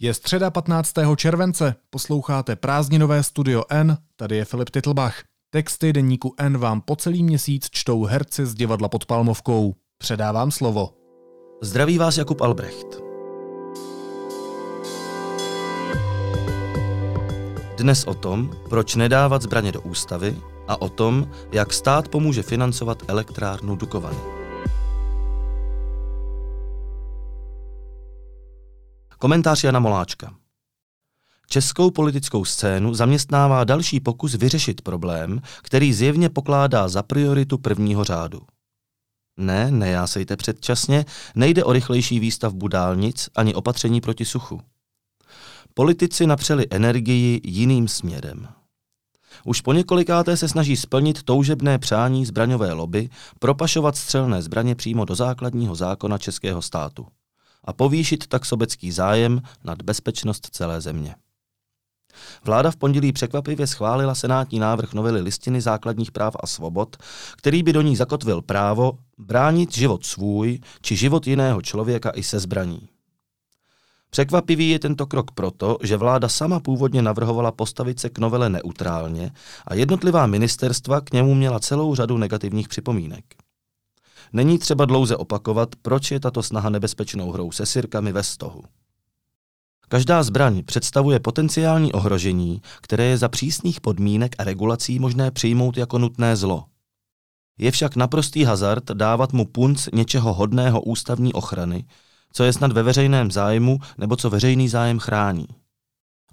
Je středa 15. července, posloucháte prázdninové Studio N, tady je Filip Titlbach. Texty deníku N vám po celý měsíc čtou herci z divadla pod Palmovkou. Předávám slovo. Zdraví vás Jakub Albrecht. Dnes o tom, proč nedávat zbraně do ústavy a o tom, jak stát pomůže financovat elektrárnu Dukovany. Komentář Jana Moláčka. Českou politickou scénu zaměstnává další pokus vyřešit problém, který zjevně pokládá za prioritu prvního řádu. Ne, nejásejte předčasně, nejde o rychlejší výstavbu dálnic ani opatření proti suchu. Politici napřeli energii jiným směrem. Už po několikáté se snaží splnit toužebné přání zbraňové lobby propašovat střelné zbraně přímo do základního zákona českého státu a povýšit tak sobecký zájem nad bezpečnost celé země. Vláda v pondělí překvapivě schválila senátní návrh novely listiny základních práv a svobod, který by do ní zakotvil právo bránit život svůj či život jiného člověka i se zbraní. Překvapivý je tento krok proto, že vláda sama původně navrhovala postavit se k novele neutrálně a jednotlivá ministerstva k němu měla celou řadu negativních připomínek. Není třeba dlouze opakovat, proč je tato snaha nebezpečnou hrou se sirkami ve stohu. Každá zbraň představuje potenciální ohrožení, které je za přísných podmínek a regulací možné přijmout jako nutné zlo. Je však naprostý hazard dávat mu punc něčeho hodného ústavní ochrany, co je snad ve veřejném zájmu nebo co veřejný zájem chrání.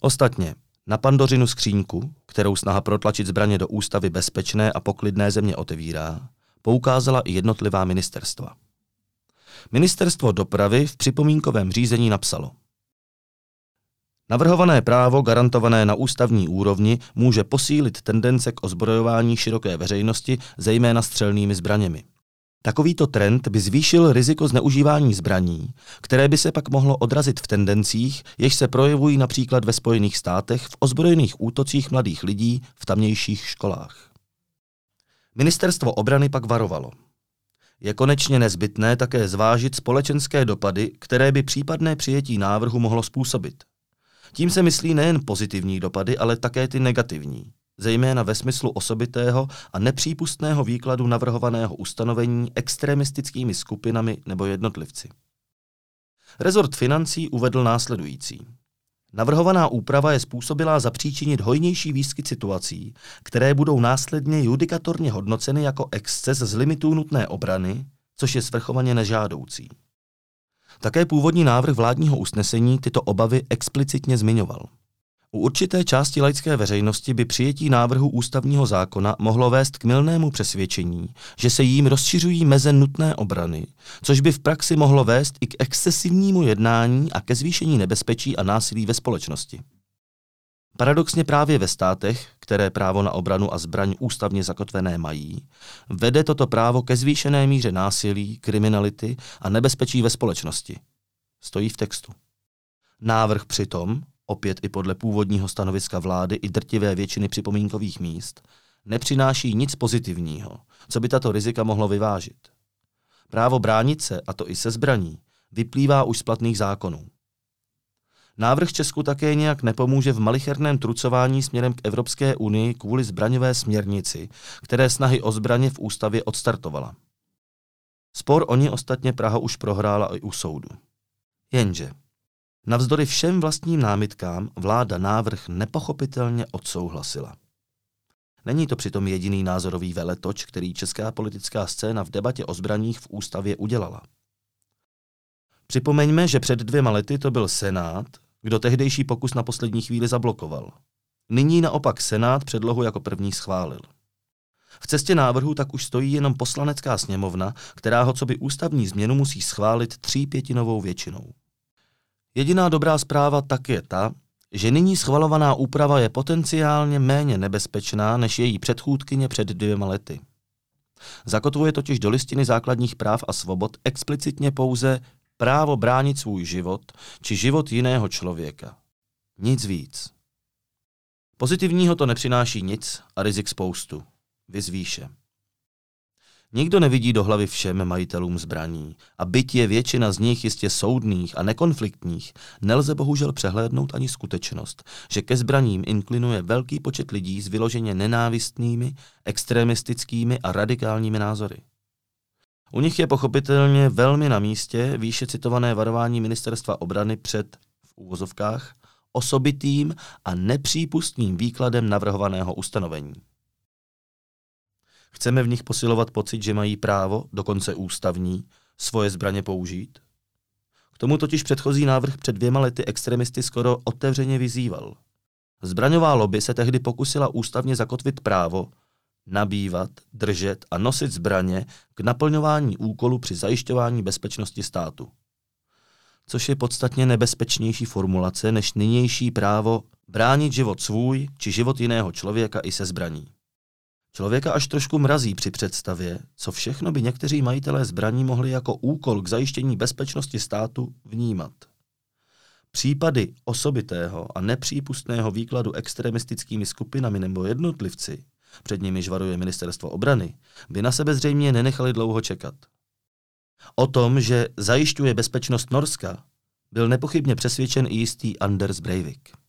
Ostatně, na pandořinu skříňku, kterou snaha protlačit zbraně do ústavy bezpečné a poklidné země otevírá, poukázala i jednotlivá ministerstva. Ministerstvo dopravy v připomínkovém řízení napsalo Navrhované právo garantované na ústavní úrovni může posílit tendence k ozbrojování široké veřejnosti, zejména střelnými zbraněmi. Takovýto trend by zvýšil riziko zneužívání zbraní, které by se pak mohlo odrazit v tendencích, jež se projevují například ve Spojených státech v ozbrojených útocích mladých lidí v tamnějších školách. Ministerstvo obrany pak varovalo. Je konečně nezbytné také zvážit společenské dopady, které by případné přijetí návrhu mohlo způsobit. Tím se myslí nejen pozitivní dopady, ale také ty negativní, zejména ve smyslu osobitého a nepřípustného výkladu navrhovaného ustanovení extremistickými skupinami nebo jednotlivci. Rezort financí uvedl následující. Navrhovaná úprava je způsobilá zapříčinit hojnější výskyt situací, které budou následně judikatorně hodnoceny jako exces z limitů nutné obrany, což je svrchovaně nežádoucí. Také původní návrh vládního usnesení tyto obavy explicitně zmiňoval. U určité části laické veřejnosti by přijetí návrhu ústavního zákona mohlo vést k milnému přesvědčení, že se jím rozšiřují meze nutné obrany, což by v praxi mohlo vést i k excesivnímu jednání a ke zvýšení nebezpečí a násilí ve společnosti. Paradoxně právě ve státech, které právo na obranu a zbraň ústavně zakotvené mají, vede toto právo ke zvýšené míře násilí, kriminality a nebezpečí ve společnosti. Stojí v textu. Návrh přitom, opět i podle původního stanoviska vlády i drtivé většiny připomínkových míst, nepřináší nic pozitivního, co by tato rizika mohlo vyvážit. Právo bránit se, a to i se zbraní, vyplývá už z platných zákonů. Návrh Česku také nějak nepomůže v malicherném trucování směrem k Evropské unii kvůli zbraňové směrnici, které snahy o zbraně v ústavě odstartovala. Spor o ní ostatně Praha už prohrála i u soudu. Jenže Navzdory všem vlastním námitkám vláda návrh nepochopitelně odsouhlasila. Není to přitom jediný názorový veletoč, který česká politická scéna v debatě o zbraních v ústavě udělala. Připomeňme, že před dvěma lety to byl Senát, kdo tehdejší pokus na poslední chvíli zablokoval. Nyní naopak Senát předlohu jako první schválil. V cestě návrhu tak už stojí jenom poslanecká sněmovna, která ho co by ústavní změnu musí schválit tří pětinovou většinou. Jediná dobrá zpráva tak je ta, že nyní schvalovaná úprava je potenciálně méně nebezpečná než její předchůdkyně před dvěma lety. Zakotvuje totiž do listiny základních práv a svobod explicitně pouze právo bránit svůj život či život jiného člověka. Nic víc. Pozitivního to nepřináší nic a rizik spoustu. Vyzvýše. Nikdo nevidí do hlavy všem majitelům zbraní a byť je většina z nich jistě soudných a nekonfliktních, nelze bohužel přehlédnout ani skutečnost, že ke zbraním inklinuje velký počet lidí s vyloženě nenávistnými, extremistickými a radikálními názory. U nich je pochopitelně velmi na místě výše citované varování ministerstva obrany před, v úvozovkách, osobitým a nepřípustným výkladem navrhovaného ustanovení. Chceme v nich posilovat pocit, že mají právo, dokonce ústavní, svoje zbraně použít? K tomu totiž předchozí návrh před dvěma lety extremisty skoro otevřeně vyzýval. Zbraňová lobby se tehdy pokusila ústavně zakotvit právo nabývat, držet a nosit zbraně k naplňování úkolu při zajišťování bezpečnosti státu. Což je podstatně nebezpečnější formulace než nynější právo bránit život svůj či život jiného člověka i se zbraní. Člověka až trošku mrazí při představě, co všechno by někteří majitelé zbraní mohli jako úkol k zajištění bezpečnosti státu vnímat. Případy osobitého a nepřípustného výkladu extremistickými skupinami nebo jednotlivci, před nimiž varuje ministerstvo obrany, by na sebe zřejmě nenechali dlouho čekat. O tom, že zajišťuje bezpečnost Norska, byl nepochybně přesvědčen i jistý Anders Breivik.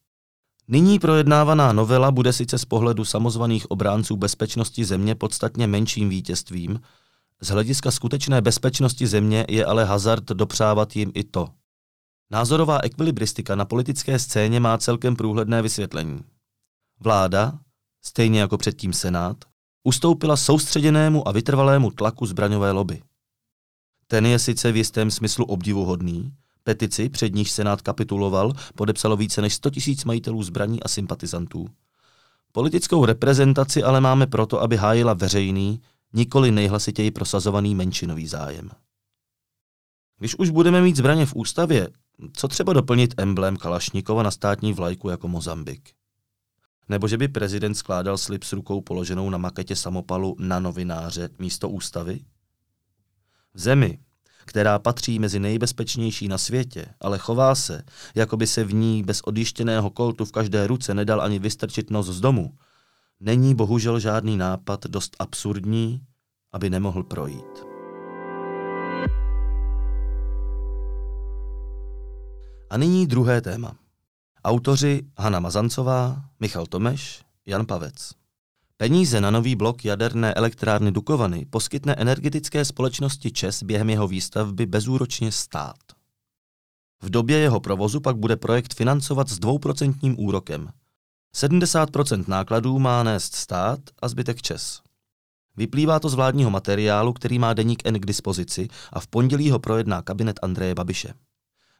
Nyní projednávaná novela bude sice z pohledu samozvaných obránců bezpečnosti země podstatně menším vítězstvím, z hlediska skutečné bezpečnosti země je ale hazard dopřávat jim i to. Názorová ekvilibristika na politické scéně má celkem průhledné vysvětlení. Vláda, stejně jako předtím Senát, ustoupila soustředěnému a vytrvalému tlaku zbraňové lobby. Ten je sice v jistém smyslu obdivuhodný, Petici, před níž Senát kapituloval, podepsalo více než 100 000 majitelů zbraní a sympatizantů. Politickou reprezentaci ale máme proto, aby hájila veřejný, nikoli nejhlasitěji prosazovaný menšinový zájem. Když už budeme mít zbraně v ústavě, co třeba doplnit emblém Kalašníkova na státní vlajku jako Mozambik? Nebo že by prezident skládal slib s rukou položenou na maketě samopalu na novináře místo ústavy? V zemi, která patří mezi nejbezpečnější na světě, ale chová se, jako by se v ní bez odjištěného koltu v každé ruce nedal ani vystrčit nos z domu, není bohužel žádný nápad dost absurdní, aby nemohl projít. A nyní druhé téma. Autoři Hanna Mazancová, Michal Tomeš, Jan Pavec. Peníze na nový blok jaderné elektrárny Dukovany poskytne energetické společnosti ČES během jeho výstavby bezúročně stát. V době jeho provozu pak bude projekt financovat s dvouprocentním úrokem. 70% nákladů má nést stát a zbytek ČES. Vyplývá to z vládního materiálu, který má deník N k dispozici a v pondělí ho projedná kabinet Andreje Babiše.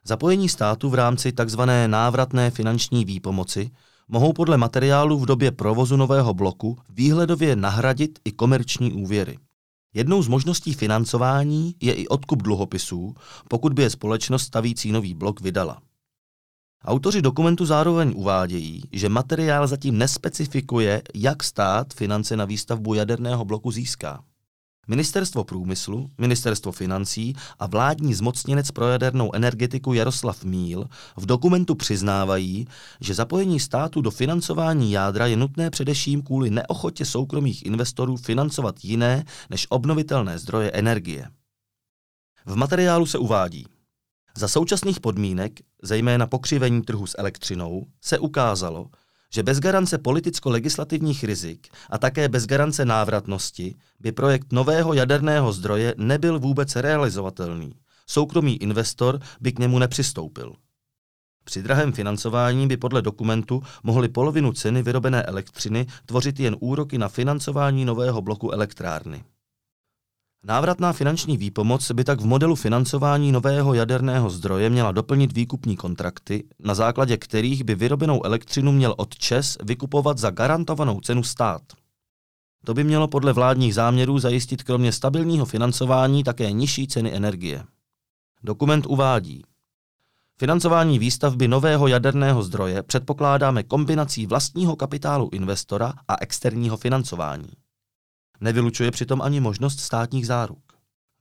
Zapojení státu v rámci tzv. návratné finanční výpomoci mohou podle materiálu v době provozu nového bloku výhledově nahradit i komerční úvěry. Jednou z možností financování je i odkup dluhopisů, pokud by je společnost stavící nový blok vydala. Autoři dokumentu zároveň uvádějí, že materiál zatím nespecifikuje, jak stát finance na výstavbu jaderného bloku získá. Ministerstvo průmyslu, Ministerstvo financí a vládní zmocněnec pro jadernou energetiku Jaroslav Míl v dokumentu přiznávají, že zapojení státu do financování jádra je nutné především kvůli neochotě soukromých investorů financovat jiné než obnovitelné zdroje energie. V materiálu se uvádí, za současných podmínek, zejména pokřivení trhu s elektřinou, se ukázalo, že bez garance politicko-legislativních rizik a také bez garance návratnosti by projekt nového jaderného zdroje nebyl vůbec realizovatelný. Soukromý investor by k němu nepřistoupil. Při drahém financování by podle dokumentu mohly polovinu ceny vyrobené elektřiny tvořit jen úroky na financování nového bloku elektrárny. Návratná finanční výpomoc by tak v modelu financování nového jaderného zdroje měla doplnit výkupní kontrakty, na základě kterých by vyrobenou elektřinu měl od ČES vykupovat za garantovanou cenu stát. To by mělo podle vládních záměrů zajistit kromě stabilního financování také nižší ceny energie. Dokument uvádí, Financování výstavby nového jaderného zdroje předpokládáme kombinací vlastního kapitálu investora a externího financování. Nevylučuje přitom ani možnost státních záruk.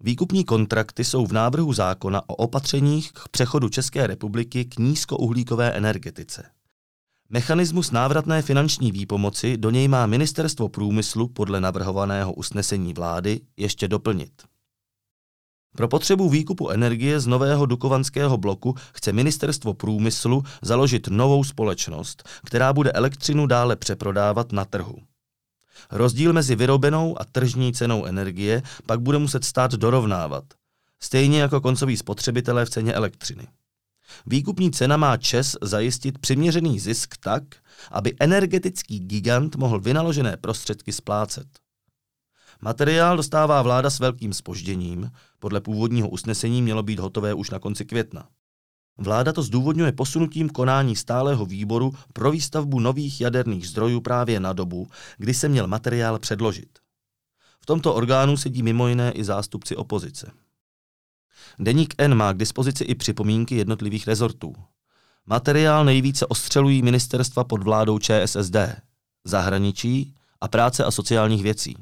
Výkupní kontrakty jsou v návrhu zákona o opatřeních k přechodu České republiky k nízkouhlíkové energetice. Mechanismus návratné finanční výpomoci do něj má Ministerstvo průmyslu podle navrhovaného usnesení vlády ještě doplnit. Pro potřebu výkupu energie z nového dukovanského bloku chce Ministerstvo průmyslu založit novou společnost, která bude elektřinu dále přeprodávat na trhu. Rozdíl mezi vyrobenou a tržní cenou energie pak bude muset stát dorovnávat, stejně jako koncoví spotřebitelé v ceně elektřiny. Výkupní cena má ČES zajistit přiměřený zisk tak, aby energetický gigant mohl vynaložené prostředky splácet. Materiál dostává vláda s velkým spožděním, podle původního usnesení mělo být hotové už na konci května. Vláda to zdůvodňuje posunutím konání stálého výboru pro výstavbu nových jaderných zdrojů právě na dobu, kdy se měl materiál předložit. V tomto orgánu sedí mimo jiné i zástupci opozice. Deník N má k dispozici i připomínky jednotlivých rezortů. Materiál nejvíce ostřelují ministerstva pod vládou ČSSD, zahraničí a práce a sociálních věcí.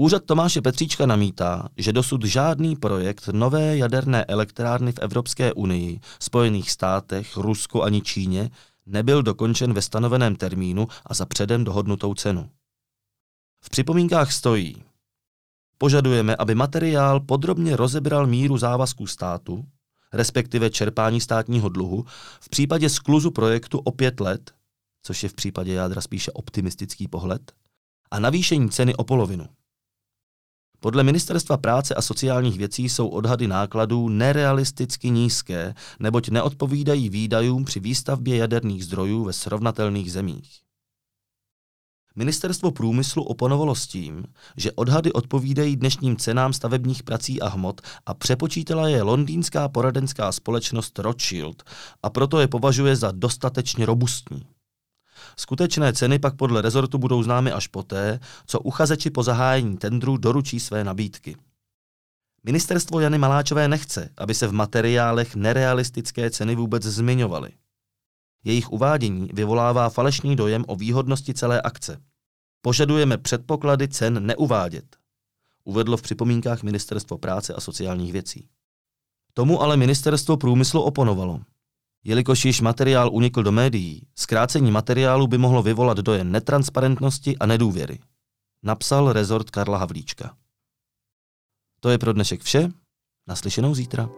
Úřad Tomáše Petříčka namítá, že dosud žádný projekt nové jaderné elektrárny v Evropské unii, Spojených státech, Rusku ani Číně nebyl dokončen ve stanoveném termínu a za předem dohodnutou cenu. V připomínkách stojí, Požadujeme, aby materiál podrobně rozebral míru závazků státu, respektive čerpání státního dluhu, v případě skluzu projektu o pět let, což je v případě jádra spíše optimistický pohled, a navýšení ceny o polovinu. Podle Ministerstva práce a sociálních věcí jsou odhady nákladů nerealisticky nízké, neboť neodpovídají výdajům při výstavbě jaderných zdrojů ve srovnatelných zemích. Ministerstvo průmyslu oponovalo s tím, že odhady odpovídají dnešním cenám stavebních prací a hmot a přepočítala je londýnská poradenská společnost Rothschild a proto je považuje za dostatečně robustní. Skutečné ceny pak podle rezortu budou známy až poté, co uchazeči po zahájení tendru doručí své nabídky. Ministerstvo Jany Maláčové nechce, aby se v materiálech nerealistické ceny vůbec zmiňovaly. Jejich uvádění vyvolává falešný dojem o výhodnosti celé akce. Požadujeme předpoklady cen neuvádět, uvedlo v připomínkách Ministerstvo práce a sociálních věcí. Tomu ale Ministerstvo průmyslu oponovalo. Jelikož již materiál unikl do médií, zkrácení materiálu by mohlo vyvolat dojem netransparentnosti a nedůvěry. Napsal rezort Karla Havlíčka. To je pro dnešek vše. Naslyšenou zítra.